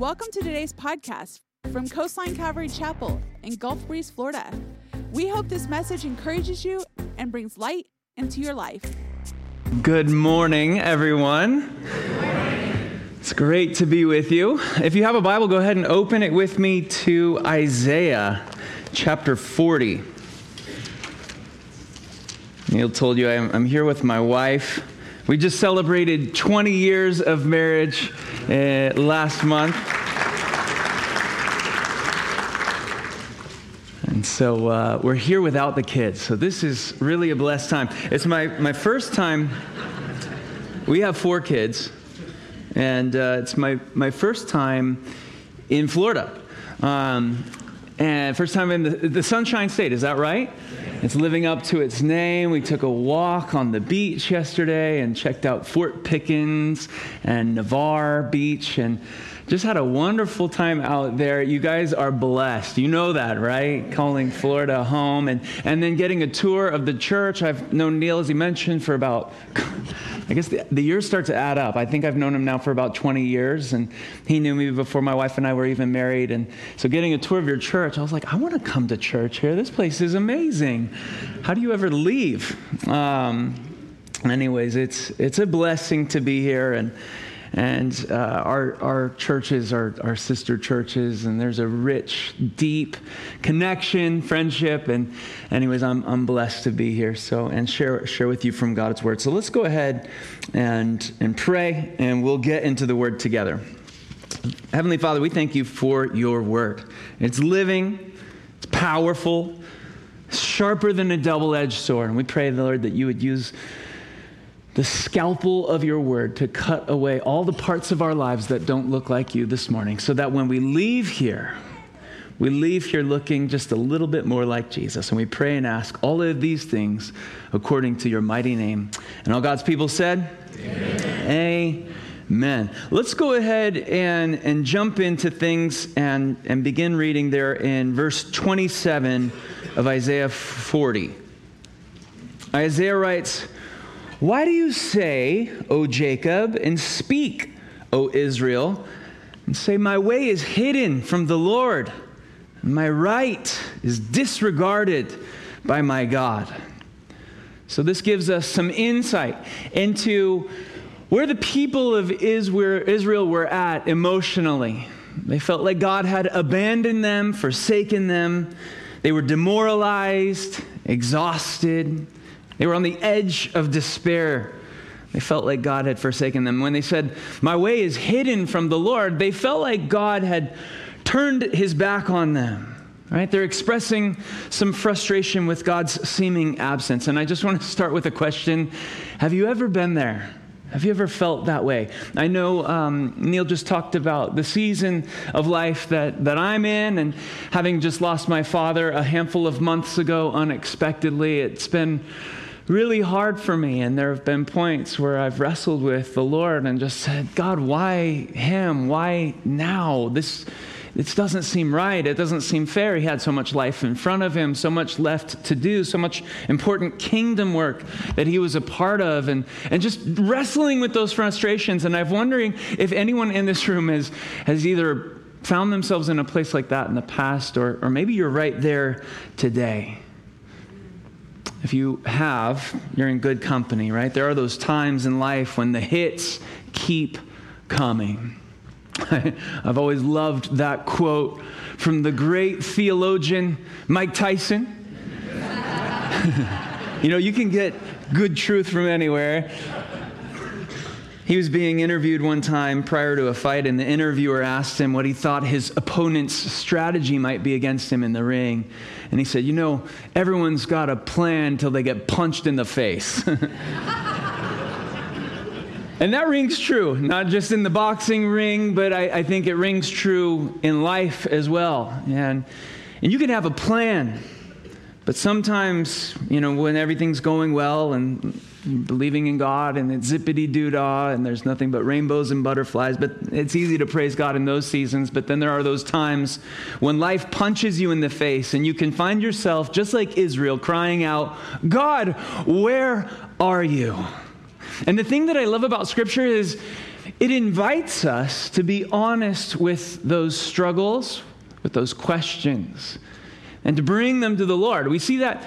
Welcome to today's podcast from Coastline Calvary Chapel in Gulf Breeze, Florida. We hope this message encourages you and brings light into your life. Good morning, everyone. It's great to be with you. If you have a Bible, go ahead and open it with me to Isaiah chapter 40. Neil told you I'm, I'm here with my wife. We just celebrated 20 years of marriage uh, last month. And so uh, we're here without the kids. So this is really a blessed time. It's my, my first time. We have four kids, and uh, it's my, my first time in Florida. Um, and first time in the, the Sunshine State, is that right? It's living up to its name. We took a walk on the beach yesterday and checked out Fort Pickens and Navarre Beach and just had a wonderful time out there. You guys are blessed. You know that, right? Calling Florida home and, and then getting a tour of the church. I've known Neil, as he mentioned, for about, I guess the, the years start to add up. I think I've known him now for about 20 years, and he knew me before my wife and I were even married. And so getting a tour of your church, I was like, I want to come to church here. This place is amazing. How do you ever leave? Um, anyways, it's, it's a blessing to be here. And and uh, our, our churches are our sister churches, and there's a rich, deep connection, friendship. And, anyways, I'm, I'm blessed to be here so and share, share with you from God's word. So let's go ahead and, and pray, and we'll get into the word together. Heavenly Father, we thank you for your word. It's living, it's powerful, sharper than a double edged sword. And we pray, Lord, that you would use the scalpel of your word to cut away all the parts of our lives that don't look like you this morning, so that when we leave here, we leave here looking just a little bit more like Jesus. And we pray and ask all of these things according to your mighty name. And all God's people said, Amen. Amen. Let's go ahead and, and jump into things and, and begin reading there in verse 27 of Isaiah 40. Isaiah writes, why do you say, O Jacob, and speak, O Israel, and say, My way is hidden from the Lord, and my right is disregarded by my God? So, this gives us some insight into where the people of Israel were at emotionally. They felt like God had abandoned them, forsaken them. They were demoralized, exhausted. They were on the edge of despair. They felt like God had forsaken them. When they said, My way is hidden from the Lord, they felt like God had turned his back on them. Right? They're expressing some frustration with God's seeming absence. And I just want to start with a question Have you ever been there? Have you ever felt that way? I know um, Neil just talked about the season of life that, that I'm in, and having just lost my father a handful of months ago unexpectedly, it's been really hard for me. And there have been points where I've wrestled with the Lord and just said, God, why him? Why now? This, this doesn't seem right. It doesn't seem fair. He had so much life in front of him, so much left to do, so much important kingdom work that he was a part of, and, and just wrestling with those frustrations. And I'm wondering if anyone in this room has, has either found themselves in a place like that in the past, or, or maybe you're right there today. If you have, you're in good company, right? There are those times in life when the hits keep coming. I've always loved that quote from the great theologian Mike Tyson. you know, you can get good truth from anywhere. He was being interviewed one time prior to a fight, and the interviewer asked him what he thought his opponent's strategy might be against him in the ring. And he said, You know, everyone's got a plan till they get punched in the face. and that rings true, not just in the boxing ring, but I, I, think it rings true in life as well. And, and you can have a plan, but sometimes, you know, when everything's going well and believing in God and it's zippity doo dah and there's nothing but rainbows and butterflies. But it's easy to praise God in those seasons. But then there are those times when life punches you in the face and you can find yourself, just like Israel, crying out, God, where are you? And the thing that I love about Scripture is it invites us to be honest with those struggles, with those questions, and to bring them to the Lord. We see that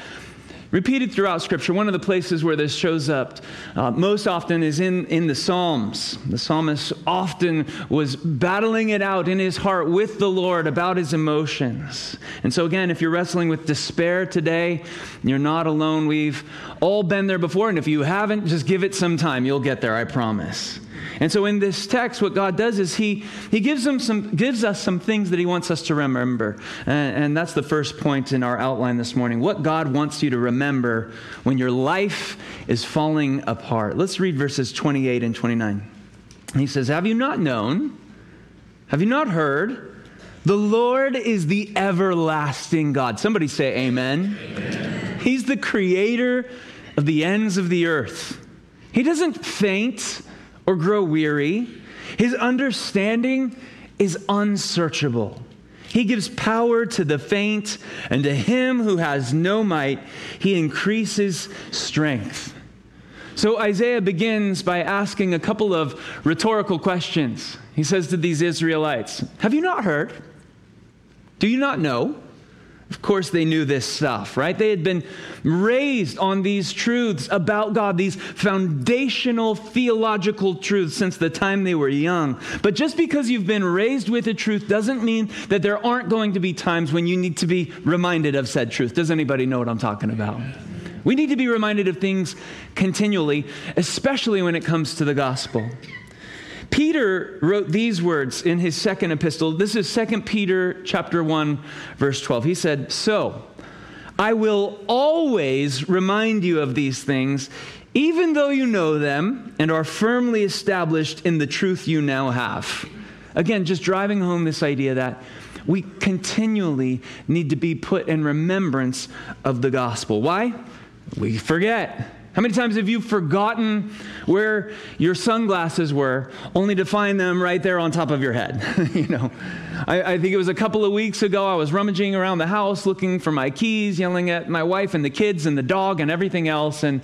repeated throughout Scripture. One of the places where this shows up uh, most often is in, in the Psalms. The psalmist often was battling it out in his heart with the Lord about his emotions. And so, again, if you're wrestling with despair today, you're not alone. We've all been there before. And if you haven't, just give it some time. You'll get there, I promise. And so in this text, what God does is He, he gives, them some, gives us some things that He wants us to remember. And, and that's the first point in our outline this morning. What God wants you to remember when your life is falling apart. Let's read verses 28 and 29. He says, Have you not known? Have you not heard? The Lord is the everlasting God. Somebody say amen. amen. He's the creator of the ends of the earth. He doesn't faint or grow weary. His understanding is unsearchable. He gives power to the faint, and to him who has no might, he increases strength. So Isaiah begins by asking a couple of rhetorical questions. He says to these Israelites, Have you not heard? Do you not know? Of course, they knew this stuff, right? They had been raised on these truths about God, these foundational theological truths since the time they were young. But just because you've been raised with a truth doesn't mean that there aren't going to be times when you need to be reminded of said truth. Does anybody know what I'm talking about? We need to be reminded of things continually, especially when it comes to the gospel. Peter wrote these words in his second epistle. This is 2 Peter chapter 1 verse 12. He said, "So, I will always remind you of these things, even though you know them and are firmly established in the truth you now have." Again, just driving home this idea that we continually need to be put in remembrance of the gospel. Why? We forget. How many times have you forgotten where your sunglasses were only to find them right there on top of your head? you know, I, I, think it was a couple of weeks ago. I was rummaging around the house looking for my keys, yelling at my wife and the kids and the dog and everything else. And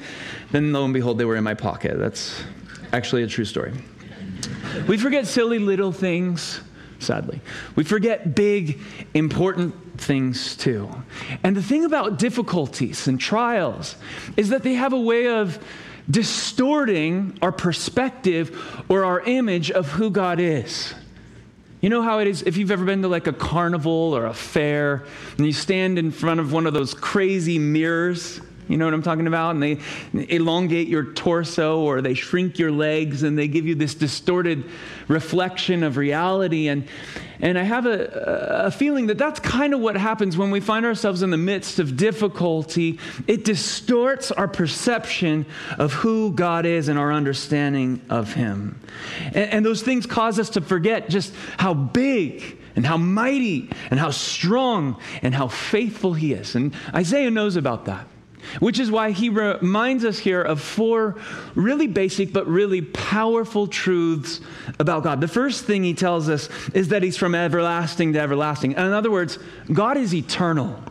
then lo and behold, they were in my pocket. That's actually a true story. We forget silly little things sadly. We forget big, important things too. And the thing about difficulties and trials is that they have a way of distorting our perspective or our image of who God is. You know how it is if you've ever been to like a carnival or a fair and you stand in front of one of those crazy mirrors you know what I'm talking about? And they elongate your torso or they shrink your legs and they give you this distorted reflection of reality. And, and I have a, a feeling that that's kind of what happens when we find ourselves in the midst of difficulty. It distorts our perception of who God is and our understanding of Him. And, and those things cause us to forget just how big and how mighty and how strong and how faithful He is. And Isaiah knows about that. Which is why he reminds us here of four really basic but really powerful truths about God. The first thing he tells us is that he's from everlasting to everlasting. In other words, God is eternal.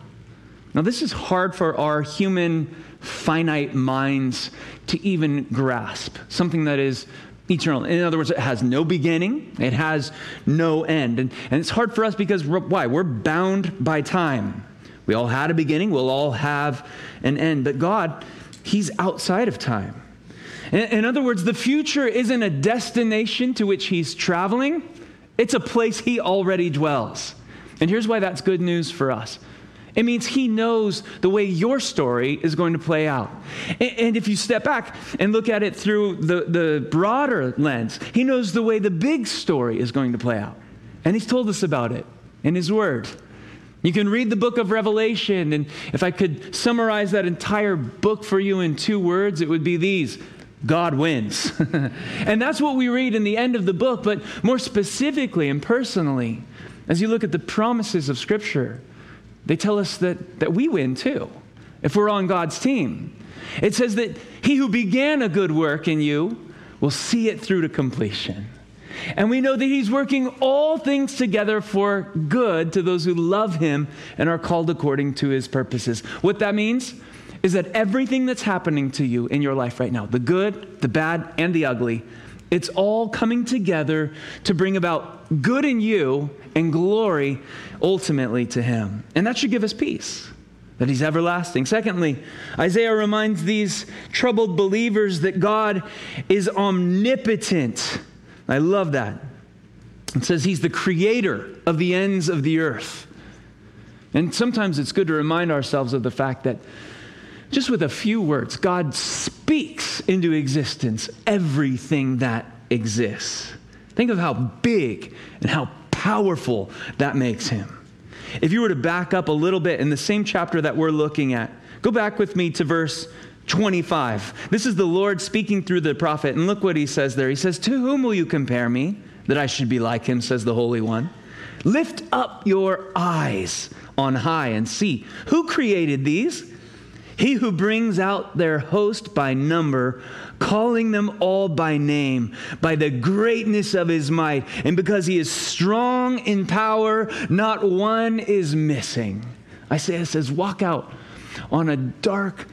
Now, this is hard for our human, finite minds to even grasp, something that is eternal. In other words, it has no beginning, it has no end. And, and it's hard for us because, why? We're bound by time. We all had a beginning, we'll all have an end. But God, He's outside of time. In, other words, the future isn't a destination to which He's traveling, it's a place He already dwells. And here's why that's good news for us. It means he knows the way your story is going to play out. And, if you step back and look at it through the, the broader lens, he knows the way the big story is going to play out. And he's told us about it in his word. You can read the book of Revelation, and if I could summarize that entire book for you in two words, it would be these God wins. and that's what we read in the end of the book, but more specifically and personally, as you look at the promises of Scripture, they tell us that, that we win too, if we're on God's team. It says that he who began a good work in you will see it through to completion. And we know that He's working all things together for good to those who love Him and are called according to His purposes. What that means is that everything that's happening to you in your life right now, the good, the bad, and the ugly, It's all coming together to bring about good in you and glory ultimately to Him. And that should give us peace, that He's everlasting. Secondly, Isaiah reminds these troubled believers that God is omnipotent. I love that. It says He's the creator of the ends of the earth. And sometimes it's good to remind ourselves of the fact that just with a few words, God speaks into existence everything that exists. Think of how big and how powerful that makes him. If you were to back up a little bit in the same chapter that we're looking at, go back with me to verse 25. This is the Lord speaking through the prophet, and look what he says there. He says, To whom will you compare me that I should be like him, says the Holy One? Lift up your eyes on high and see who created these he who brings out their host by number, calling them all by name, by the greatness of his might, and because he is strong in power, not one is missing. Isaiah says, Walk out on a dark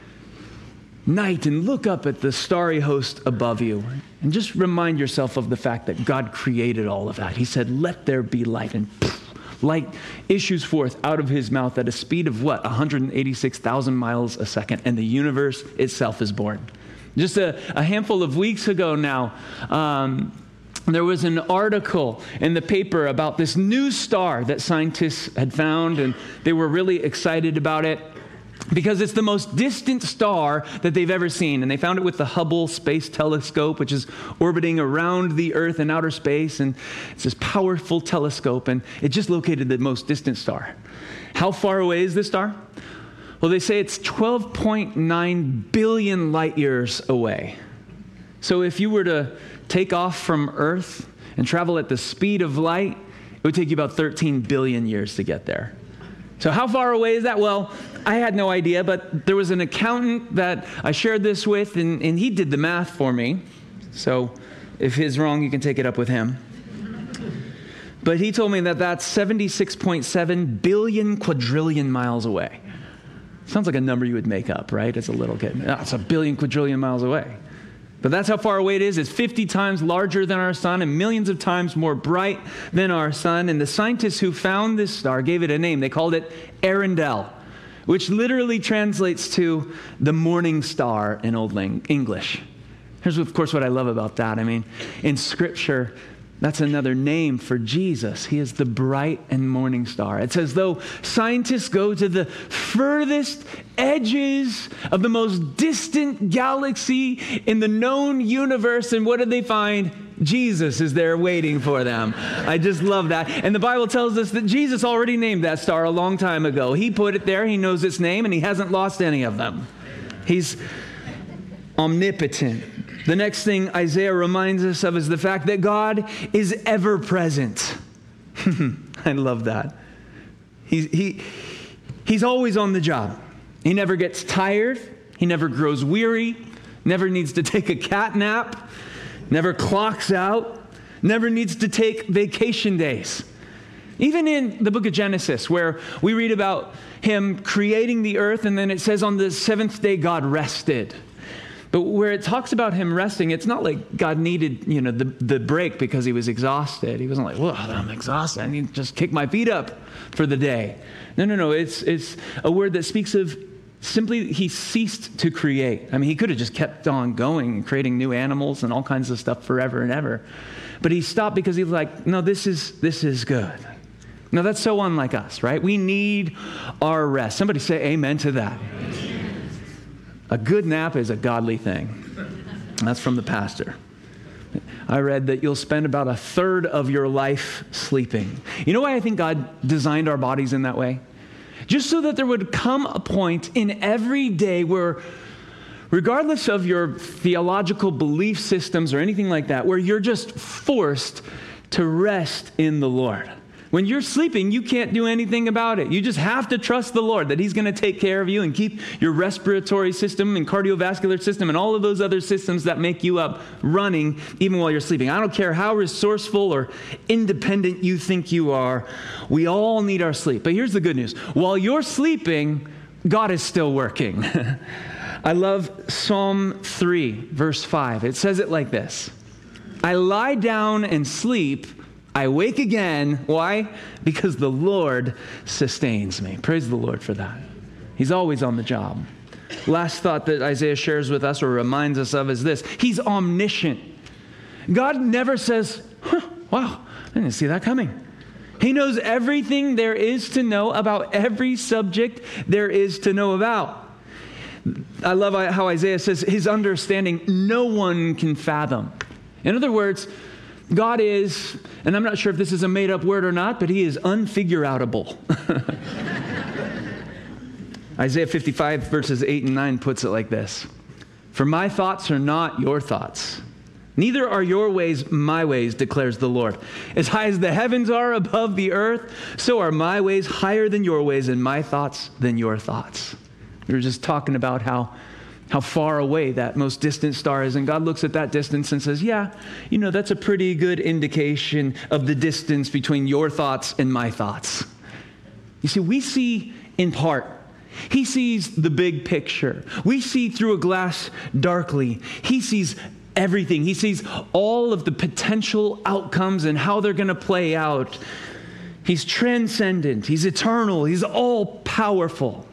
night and look up at the starry host above you and just remind yourself of the fact that God created all of that. He said, Let there be light, and Light issues forth out of his mouth at a speed of what? 186,000 miles a second, and the universe itself is born. Just a, a handful of weeks ago now, um, there was an article in the paper about this new star that scientists had found, and they were really excited about it because it's the most distant star that they've ever seen. And they found it with the Hubble Space Telescope, which is orbiting around the Earth in outer space. And it's this powerful telescope, and it just located the most distant star. How far away is this star? Well, they say it's 12.9 billion light years away. So if you were to take off from Earth and travel at the speed of light, it would take you about 13 billion years to get there. So, how far away is that? Well, I had no idea, but there was an accountant that I shared this with, and, and he did the math for me. So, if he's wrong, you can take it up with him. But he told me that that's 76.7 billion quadrillion miles away. Sounds like a number you would make up, right? It's a little kid. Oh, it's a billion quadrillion miles away. But that's how far away it is. It's 50 times larger than our sun and millions of times more bright than our sun. And the scientists who found this star gave it a name. They called it Earendel, which literally translates to the morning star in Old English. Here's, of course, what I love about that. I mean, in Scripture, that's another name for Jesus. He is the bright and morning star. It's as though scientists go to the furthest edges of the most distant galaxy in the known universe, and what do they find? Jesus is there waiting for them. I just love that. And the Bible tells us that Jesus already named that star a long time ago. He put it there, He knows its name, and He hasn't lost any of them. He's omnipotent. The next thing Isaiah reminds us of is the fact that God is ever present. I love that. He's, he, he's always on the job. He never gets tired, he never grows weary, never needs to take a cat nap, never clocks out, never needs to take vacation days. Even in the book of Genesis, where we read about him creating the earth, and then it says on the seventh day God rested. But where it talks about him resting, it's not like God needed, you know, the, the break because he was exhausted. He wasn't like, well, I'm exhausted. I need to just kick my feet up for the day. No, no, no. It's, it's a word that speaks of simply he ceased to create. I mean, he could have just kept on going and creating new animals and all kinds of stuff forever and ever. But he stopped because he was like, no, this is, this is good. Now, that's so unlike us, right? We need our rest. Somebody say amen to that. Amen. A good nap is a godly thing. That's from the pastor. I read that you'll spend about a third of your life sleeping. You know why I think God designed our bodies in that way? Just so that there would come a point in every day where, regardless of your theological belief systems or anything like that, where you're just forced to rest in the Lord. When you're sleeping, you can't do anything about it. You just have to trust the Lord that He's going to take care of you and keep your respiratory system and cardiovascular system and all of those other systems that make you up running even while you're sleeping. I don't care how resourceful or independent you think you are, we all need our sleep. But here's the good news while you're sleeping, God is still working. I love Psalm 3, verse 5. It says it like this I lie down and sleep. I wake again. Why? Because the Lord sustains me. Praise the Lord for that. He's always on the job. Last thought that Isaiah shares with us or reminds us of is this He's omniscient. God never says, huh, wow, I didn't see that coming. He knows everything there is to know about every subject there is to know about. I love how Isaiah says his understanding no one can fathom. In other words, God is, and I'm not sure if this is a made up word or not, but he is unfigureoutable. Isaiah 55, verses 8 and 9 puts it like this For my thoughts are not your thoughts. Neither are your ways my ways, declares the Lord. As high as the heavens are above the earth, so are my ways higher than your ways, and my thoughts than your thoughts. We were just talking about how, how far away that most distant star is, and God looks at that distance and says, Yeah, you know, that's a pretty good indication of the distance between your thoughts and my thoughts. You see, we see in part he sees the big picture. We see through a glass darkly. He sees everything. He sees all of the potential outcomes and how they're going to play out. He's transcendent, He's eternal, He's all powerful.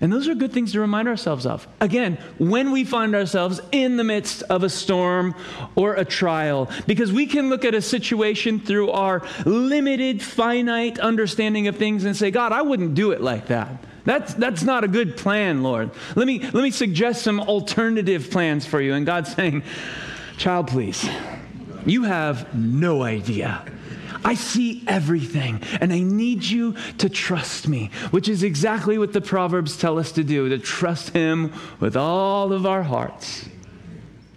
And those are good things to remind ourselves of. Again, when we find ourselves in the midst of a storm or a trial, because we can look at a situation through our limited, finite understanding of things and say, God, I wouldn't do it like that. That's, that's not a good plan, Lord. Let me, let me suggest some alternative plans for you. And God's saying, Child, please, you have no idea. I see everything, and I need you to trust me, which is exactly what the Proverbs tell us to do to trust Him with all of our hearts,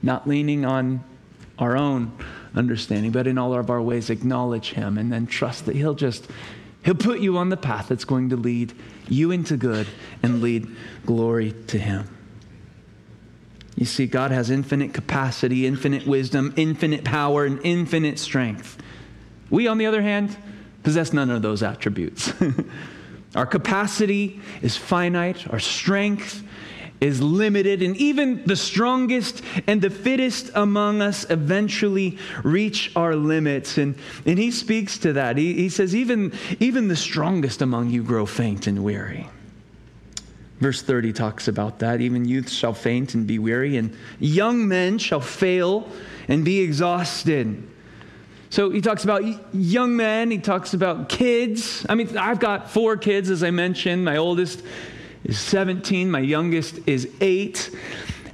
not leaning on our own understanding, but in all of our ways acknowledge Him and then trust that He'll just He'll put you on the path that's going to lead you into good and lead glory to Him. You see, God has infinite capacity, infinite wisdom, infinite power, and infinite strength. We, on the other hand, possess none of those attributes. our capacity is finite, our strength is limited, and even the strongest and the fittest among us eventually reach our limits. And, and he speaks to that. He, he says, even, even the strongest among you grow faint and weary. Verse 30 talks about that. Even youth shall faint and be weary, and young men shall fail and be exhausted. So he talks about young men, he talks about kids. I mean, I've got four kids, as I mentioned. My oldest is 17, my youngest is eight.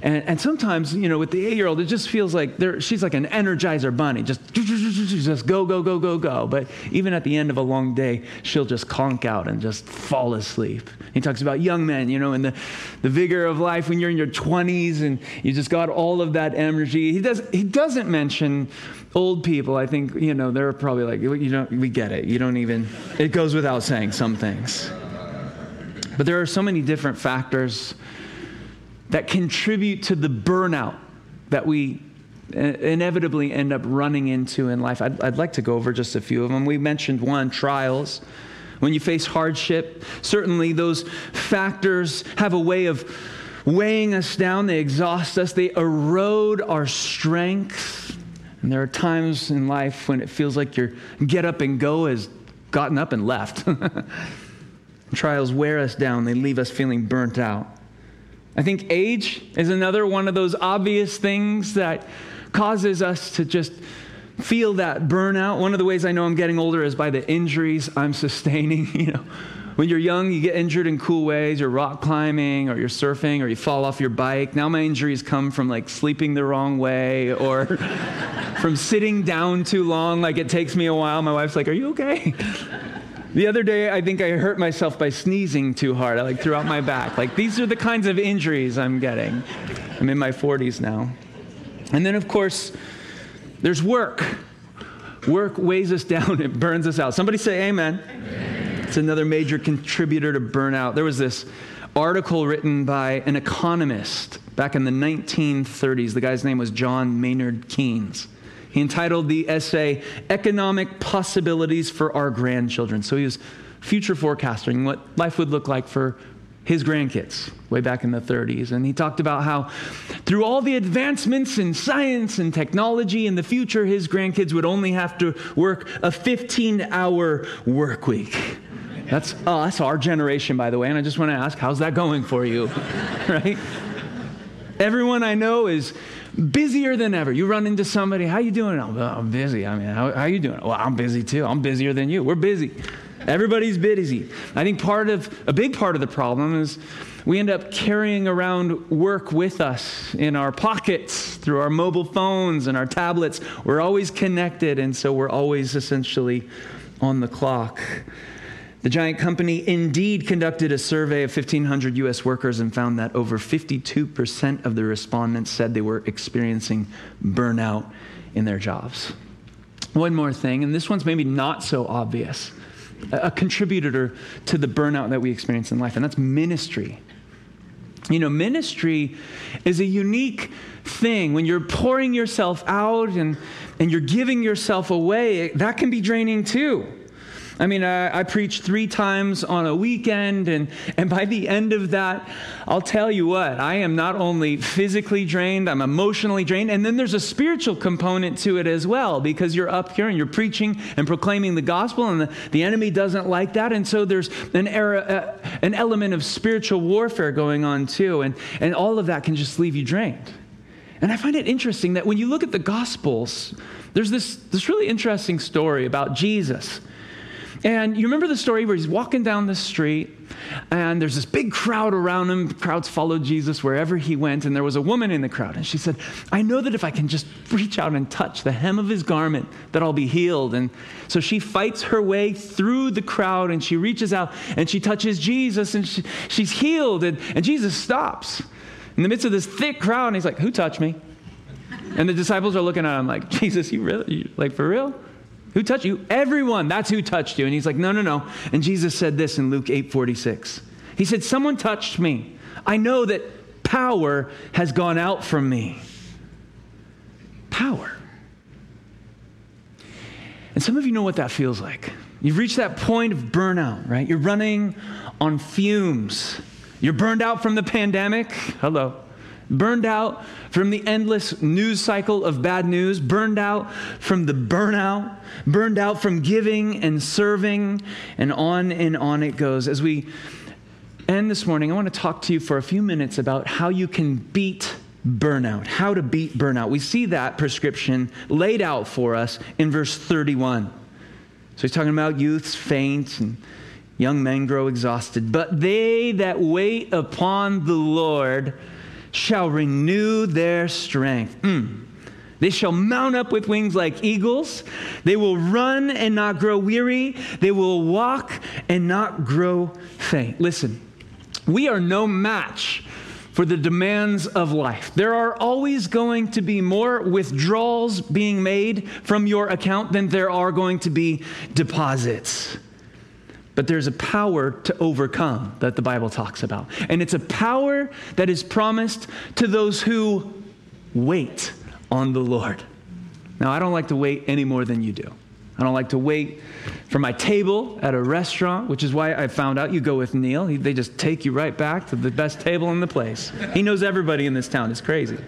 And, and sometimes, you know, with the eight year old, it just feels like she's like an energizer bunny, just, just go, go, go, go, go. But even at the end of a long day, she'll just conk out and just fall asleep. He talks about young men, you know, and the, the vigor of life when you're in your 20s and you just got all of that energy. He, does, he doesn't mention old people. I think, you know, they're probably like, you know, we get it. You don't even, it goes without saying some things. But there are so many different factors that contribute to the burnout that we uh, inevitably end up running into in life. I'd, I'd, like to go over just a few of them. We mentioned one trials. When you face hardship, certainly those factors have a way of weighing us down. They exhaust us, they erode our strength. And there are times in life when it feels like your get up and go has gotten up and left. Trials wear us down, they leave us feeling burnt out. I think age is another one of those obvious things that causes us to just feel that burnout. One of the ways I know I'm getting older is by the injuries I'm sustaining, you know. When you're young, you get injured in cool ways. You're rock climbing or you're surfing or you fall off your bike. Now my injuries come from like sleeping the wrong way or from sitting down too long. Like it takes me a while. My wife's like, Are you okay? The other day, I think I hurt myself by sneezing too hard. I like threw out my back. Like these are the kinds of injuries I'm getting. I'm in my 40s now. And then, of course, there's work. Work weighs us down, it burns us out. Somebody say amen. amen. It's another major contributor to burnout. There was this article written by an economist back in the 1930s. The guy's name was John Maynard Keynes. He entitled the essay, Economic Possibilities for Our Grandchildren. So he was future forecasting what life would look like for his grandkids way back in the 30s. And he talked about how, through all the advancements in science and technology in the future, his grandkids would only have to work a 15 hour work week. That's oh, us, our generation, by the way. And I just want to ask, how's that going for you? right? Everyone I know is busier than ever. You run into somebody, how you doing? I'm, I'm busy. I mean, how, how you doing? Well, I'm busy too. I'm busier than you. We're busy. Everybody's busy. I think part of, a big part of the problem is we end up carrying around work with us in our pockets through our mobile phones and our tablets. We're always connected, and so we're always essentially on the clock. The giant company Indeed conducted a survey of 1,500 U.S. workers and found that over 52% of the respondents said they were experiencing burnout in their jobs. One more thing, and this one's maybe not so obvious a contributor to the burnout that we experience in life, and that's ministry. You know, ministry is a unique thing. When you're pouring yourself out and, and you're giving yourself away, that can be draining too. I mean, I, I preach three times on a weekend, and, and by the end of that, I'll tell you what, I am not only physically drained, I'm emotionally drained, and then there's a spiritual component to it as well, because you're up here and you're preaching and proclaiming the gospel, and the, the enemy doesn't like that, and so there's an, era, uh, an element of spiritual warfare going on too, and, and all of that can just leave you drained. And I find it interesting that when you look at the Gospels, there's this, this really interesting story about Jesus. And you remember the story where he's walking down the street and there's this big crowd around him. Crowds followed Jesus wherever he went. And there was a woman in the crowd. And she said, I know that if I can just reach out and touch the hem of his garment, that I'll be healed. And so she fights her way through the crowd and she reaches out and she touches Jesus and she, she's healed. And, and Jesus stops in the midst of this thick crowd. And he's like, Who touched me? And the disciples are looking at him like, Jesus, you really, like for real? Who touched you? Everyone. That's who touched you. And he's like, No, no, no. And Jesus said this in Luke 8 46. He said, Someone touched me. I know that power has gone out from me. Power. And some of you know what that feels like. You've reached that point of burnout, right? You're running on fumes. You're burned out from the pandemic. Hello burned out from the endless news cycle of bad news, burned out from the burnout, burned out from giving and serving, and on and on it goes. As we end this morning, I want to talk to you for a few minutes about how you can beat burnout, how to beat burnout. We see that prescription laid out for us in verse 31. So he's talking about youths faint and young men grow exhausted. But they that wait upon the Lord, shall renew their strength. Mm. They shall mount up with wings like eagles. They will run and not grow weary. They will walk and not grow faint. Listen, we are no match for the demands of life. There are always going to be more withdrawals being made from your account than there are going to be deposits. But there's a power to overcome that the Bible talks about. And it's a power that is promised to those who wait on the Lord. Now, I don't like to wait any more than you do. I don't like to wait for my table at a restaurant, which is why I found out you go with Neil. He, they just take you right back to the best table in the place. He knows everybody in this town. It's crazy.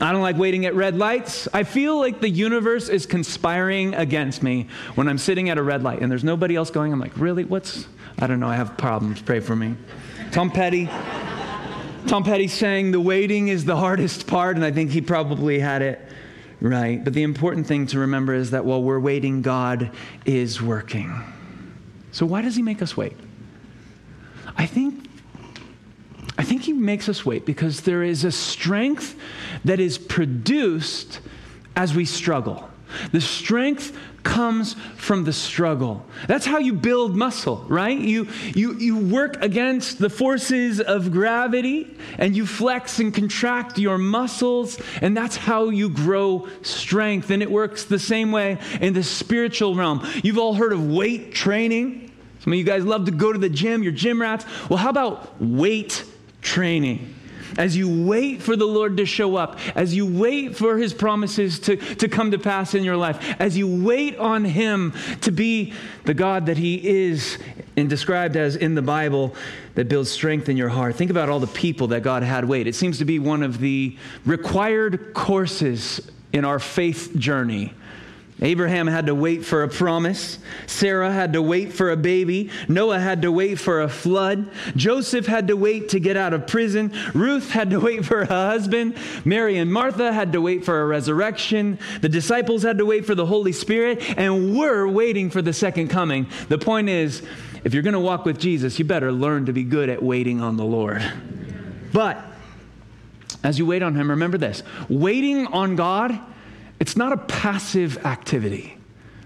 I don't like waiting at red lights. I feel like the universe is conspiring against me when I'm sitting at a red light and there's nobody else going. I'm like, really? What's. I don't know. I have problems. Pray for me. Tom Petty. Tom Petty saying the waiting is the hardest part, and I think he probably had it right. But the important thing to remember is that while we're waiting, God is working. So, why does he make us wait? I think I think he makes us wait because there is a strength that is produced as we struggle. The strength comes from the struggle. That's how you build muscle, right? You, you, you work against the forces of gravity and you flex and contract your muscles, and that's how you grow strength. And it works the same way in the spiritual realm. You've all heard of weight training. Some of you guys love to go to the gym, you're gym rats. Well, how about weight training. As you wait for the Lord to show up, as you wait for his promises to, to come to pass in your life, as you wait on him to be the God that he is and described as in the Bible that builds strength in your heart. Think about all the people that God had wait. It seems to be one of the required courses in our faith journey Abraham had to wait for a promise. Sarah had to wait for a baby. Noah had to wait for a flood. Joseph had to wait to get out of prison. Ruth had to wait for a husband. Mary and Martha had to wait for a resurrection. The disciples had to wait for the Holy Spirit. And we're waiting for the second coming. The point is, if you're going to walk with Jesus, you better learn to be good at waiting on the Lord. But as you wait on Him, remember this waiting on God it's not a passive activity,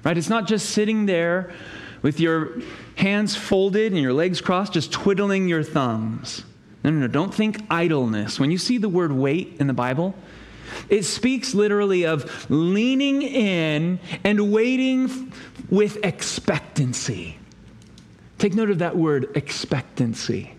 right? It's not just sitting there with your hands folded and your legs crossed, just twiddling your thumbs. No, no, no. Don't think idleness. When you see the word wait in the Bible, it speaks literally of leaning in and waiting with expectancy. Take note of that word, expectancy.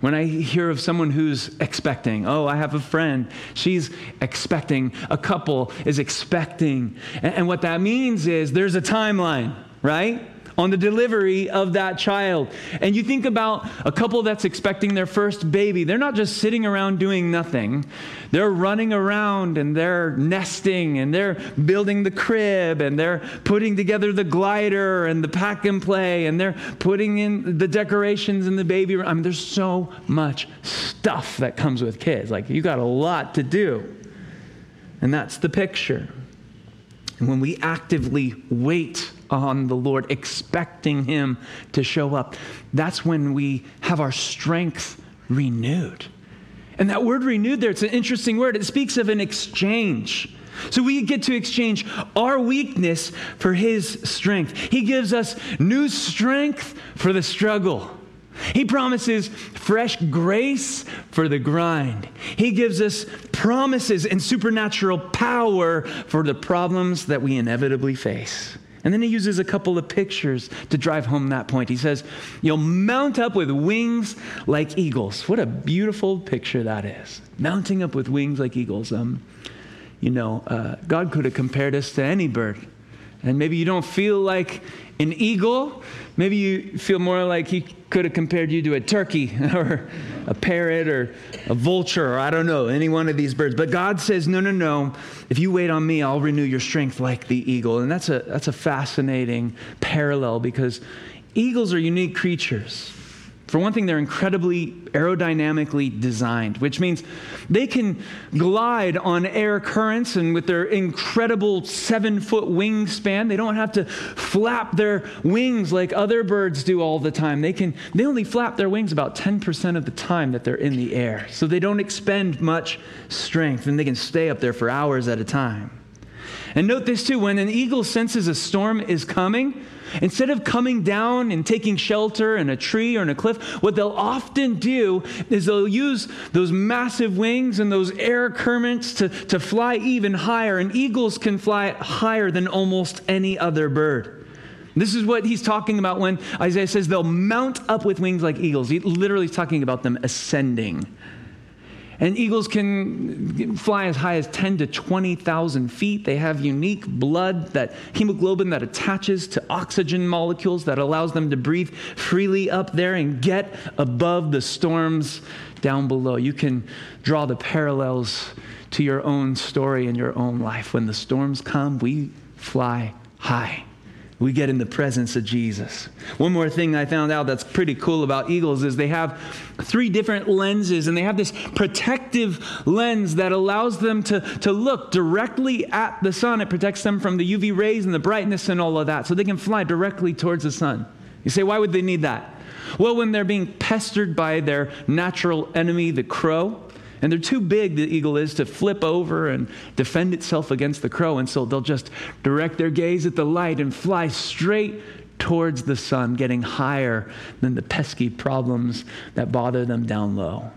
When I hear of someone who's expecting, oh, I have a friend, she's expecting, a couple is expecting. And, and what that means is there's a timeline, right? On the delivery of that child. And you think about a couple that's expecting their first baby. They're not just sitting around doing nothing, they're running around and they're nesting and they're building the crib and they're putting together the glider and the pack and play and they're putting in the decorations in the baby room. I mean, there's so much stuff that comes with kids. Like, you got a lot to do. And that's the picture. And when we actively wait on the Lord, expecting Him to show up, that's when we have our strength renewed. And that word renewed there, it's an interesting word. It speaks of an exchange. So we get to exchange our weakness for His strength. He gives us new strength for the struggle. He promises fresh grace for the grind. He gives us promises and supernatural power for the problems that we inevitably face. And then he uses a couple of pictures to drive home that point. He says, You'll mount up with wings like eagles. What a beautiful picture that is. Mounting up with wings like eagles. Um, you know, uh, God could have compared us to any bird. And maybe you don't feel like an eagle. Maybe you feel more like he could have compared you to a turkey or a parrot or a vulture or I don't know, any one of these birds. But God says, no, no, no. If you wait on me, I'll renew your strength like the eagle. And that's a, that's a fascinating parallel because eagles are unique creatures. For one thing, they're incredibly aerodynamically designed, which means they can glide on air currents and with their incredible seven foot wingspan, they don't have to flap their wings like other birds do all the time. They can they only flap their wings about 10% of the time that they're in the air. So they don't expend much strength and they can stay up there for hours at a time. And note this too when an eagle senses a storm is coming, Instead of coming down and taking shelter in a tree or in a cliff, what they'll often do is they'll use those massive wings and those air currents to, to fly even higher. And eagles can fly higher than almost any other bird. This is what he's talking about when Isaiah says they'll mount up with wings like eagles. He literally is talking about them ascending. And eagles can fly as high as 10 to 20,000 feet. They have unique blood, that hemoglobin that attaches to oxygen molecules that allows them to breathe freely up there and get above the storms down below. You can draw the parallels to your own story in your own life. When the storms come, we fly high we get in the presence of Jesus. One more thing I found out that's pretty cool about eagles is they have three different lenses, and they have this protective lens that allows them to, to look directly at the sun. It protects them from the UV rays and the brightness and all of that, so they can fly directly towards the sun. You say, why would they need that? Well, when they're being pestered by their natural enemy, the crow, and they're too big, the eagle is, to flip over and defend itself against the crow. And so they'll just direct their gaze at the light and fly straight towards the sun, getting higher than the pesky problems that bother them down low.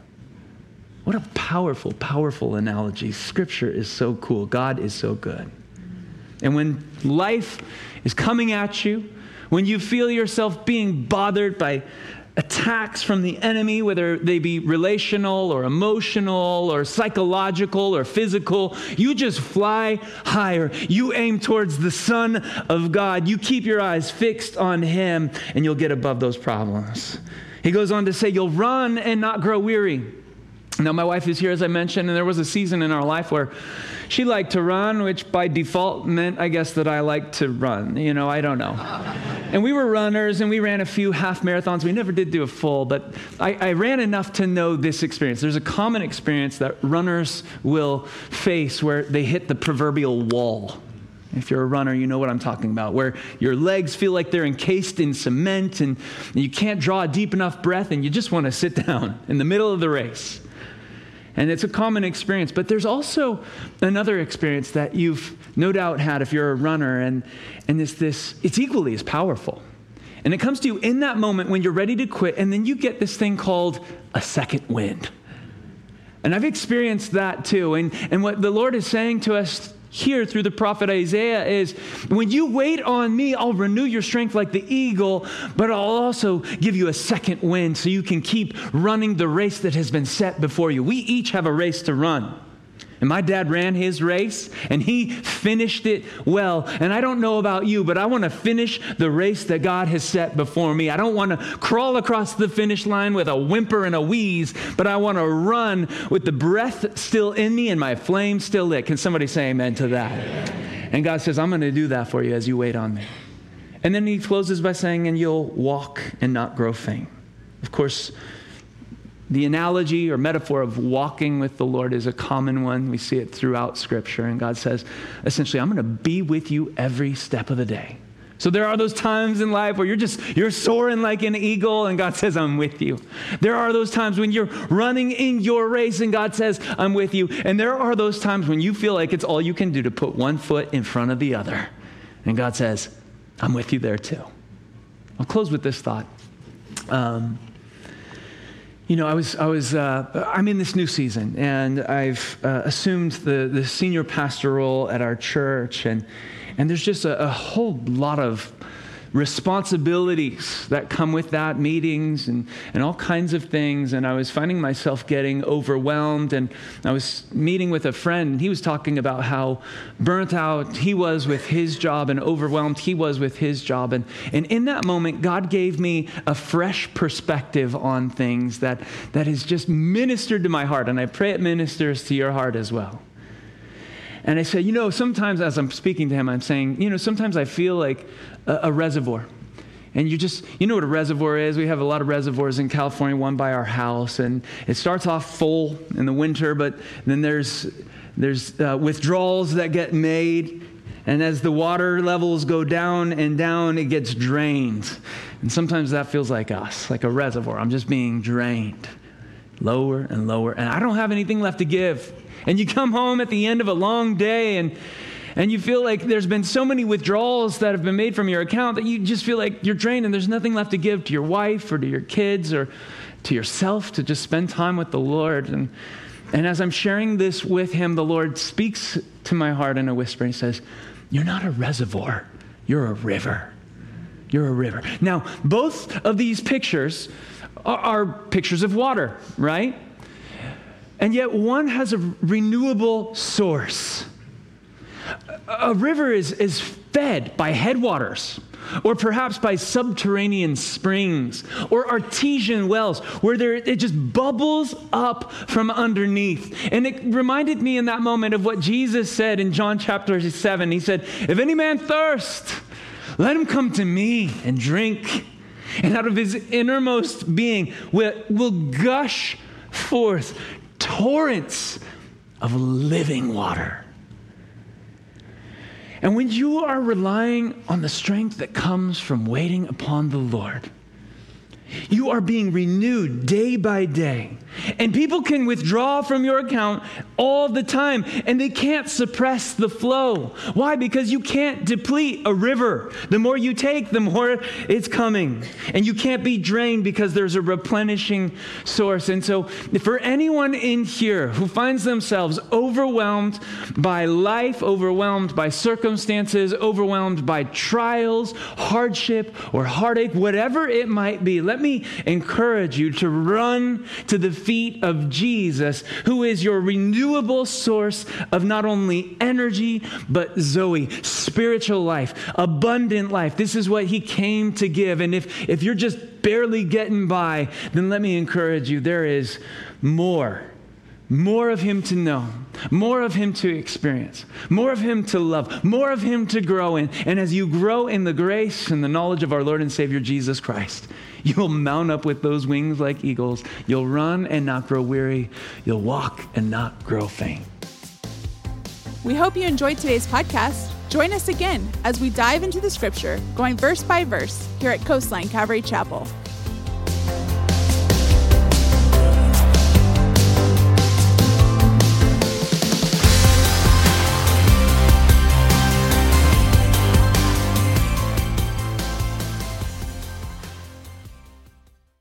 What a powerful, powerful analogy. Scripture is so cool. God is so good. And when life is coming at you, when you feel yourself being bothered by attacks from the enemy, whether they be relational or emotional or psychological or physical, you just fly higher. You aim towards the Son of God. You keep your eyes fixed on Him, and you'll get above those problems. He goes on to say, You'll run and not grow weary. Now, my wife is here, as I mentioned, and there was a season in our life where she liked to run, which by default meant, I guess, that I liked to run. You know, I don't know. And we were runners, and we ran a few half marathons. We never did do a full, but I, I ran enough to know this experience. There's a common experience that runners will face where they hit the proverbial wall. If you're a runner, you know what I'm talking about, where your legs feel like they're encased in cement and you can't draw a deep enough breath and you just want to sit down in the middle of the race. And it's a common experience. But there's also another experience that you've no doubt had if you're a runner, and, and it's this, it's equally as powerful. And it comes to you in that moment when you're ready to quit, and then you get this thing called a second wind. And I've experienced that too. And, and what the Lord is saying to us here through the prophet Isaiah is when you wait on me, I'll renew your strength like the eagle, but I'll also give you a second wind so you can keep running the race that has been set before you. We each have a race to run. And my dad ran his race and he finished it well. And I don't know about you, but I want to finish the race that God has set before me. I don't want to crawl across the finish line with a whimper and a wheeze, but I want to run with the breath still in me and my flame still lit. Can somebody say amen to that? And God says, I'm going to do that for you as you wait on me. And then he closes by saying, and you'll walk and not grow faint. Of course, the analogy or metaphor of walking with the Lord is a common one. We see it throughout Scripture. And God says, essentially, I'm going to be with you every step of the day. So there are those times in life where you're just you're soaring like an eagle and God says I'm with you. There are those times when you're running in your race and God says I'm with you. And there are those times when you feel like it's all you can do to put one foot in front of the other. And God says I'm with you there too. I'll close with this thought. Um, you know, I was, I was, uh, I'm in this new season, and I've uh, assumed the, the senior pastor role at our church, and, and there's just a, a whole lot of responsibilities that come with that, meetings and, and all kinds of things. And I was finding myself getting overwhelmed. And I was meeting with a friend, and he was talking about how burnt out he was with his job and overwhelmed he was with his job. And, and in that moment, God gave me a fresh perspective on things that, that has just ministered to my heart. And I pray it ministers to your heart as well. And I said, you know, sometimes as I'm speaking to him, I'm saying, you know, sometimes I feel like a, a reservoir. And you just, you know what a reservoir is? We have a lot of reservoirs in California, one by our house. And it starts off full in the winter, but then there's, there's uh, withdrawals that get made. And as the water levels go down and down, it gets drained. And sometimes that feels like us, like a reservoir. I'm just being drained lower and lower. And I don't have anything left to give. And you come home at the end of a long day and and you feel like there's been so many withdrawals that have been made from your account that you just feel like you're drained and there's nothing left to give to your wife or to your kids or to yourself to just spend time with the Lord. And, and as I'm sharing this with him, the Lord speaks to my heart in a whisper. He says, You're not a reservoir, you're a river. You're a river. Now, both of these pictures are, are pictures of water, right? And yet one has a renewable source. A river is, is fed by headwaters, or perhaps by subterranean springs, or artesian wells, where there, it just bubbles up from underneath. And it reminded me in that moment of what Jesus said in John chapter 7. He said, If any man thirst, let him come to me and drink. And out of his innermost being will, will gush forth torrents of living water. And when you are relying on the strength that comes from waiting upon the Lord, you are being renewed day by day. And people can withdraw from your account all the time, and they can't suppress the flow. Why? Because you can't deplete a river. The more you take, the more it's coming. And you can't be drained because there's a replenishing source. And so, for anyone in here who finds themselves overwhelmed by life, overwhelmed by circumstances, overwhelmed by trials, hardship, or heartache, whatever it might be, let me encourage you to run to the feet of Jesus, who is your renewable source of not only energy, but Zoe, spiritual life, abundant life. This is what he came to give. And if, if you're just barely getting by, then let me encourage you there is more more of Him to know, more of Him to experience, more of Him to love, more of Him to grow in. And as you grow in the grace and the knowledge of our Lord and Savior Jesus Christ, you'll mount up with those wings like eagles. You'll run and not grow weary. You'll walk and not grow faint. We hope you enjoyed today's podcast. Join us again as we dive into the scripture, going verse by verse, here at Coastline Calvary Chapel.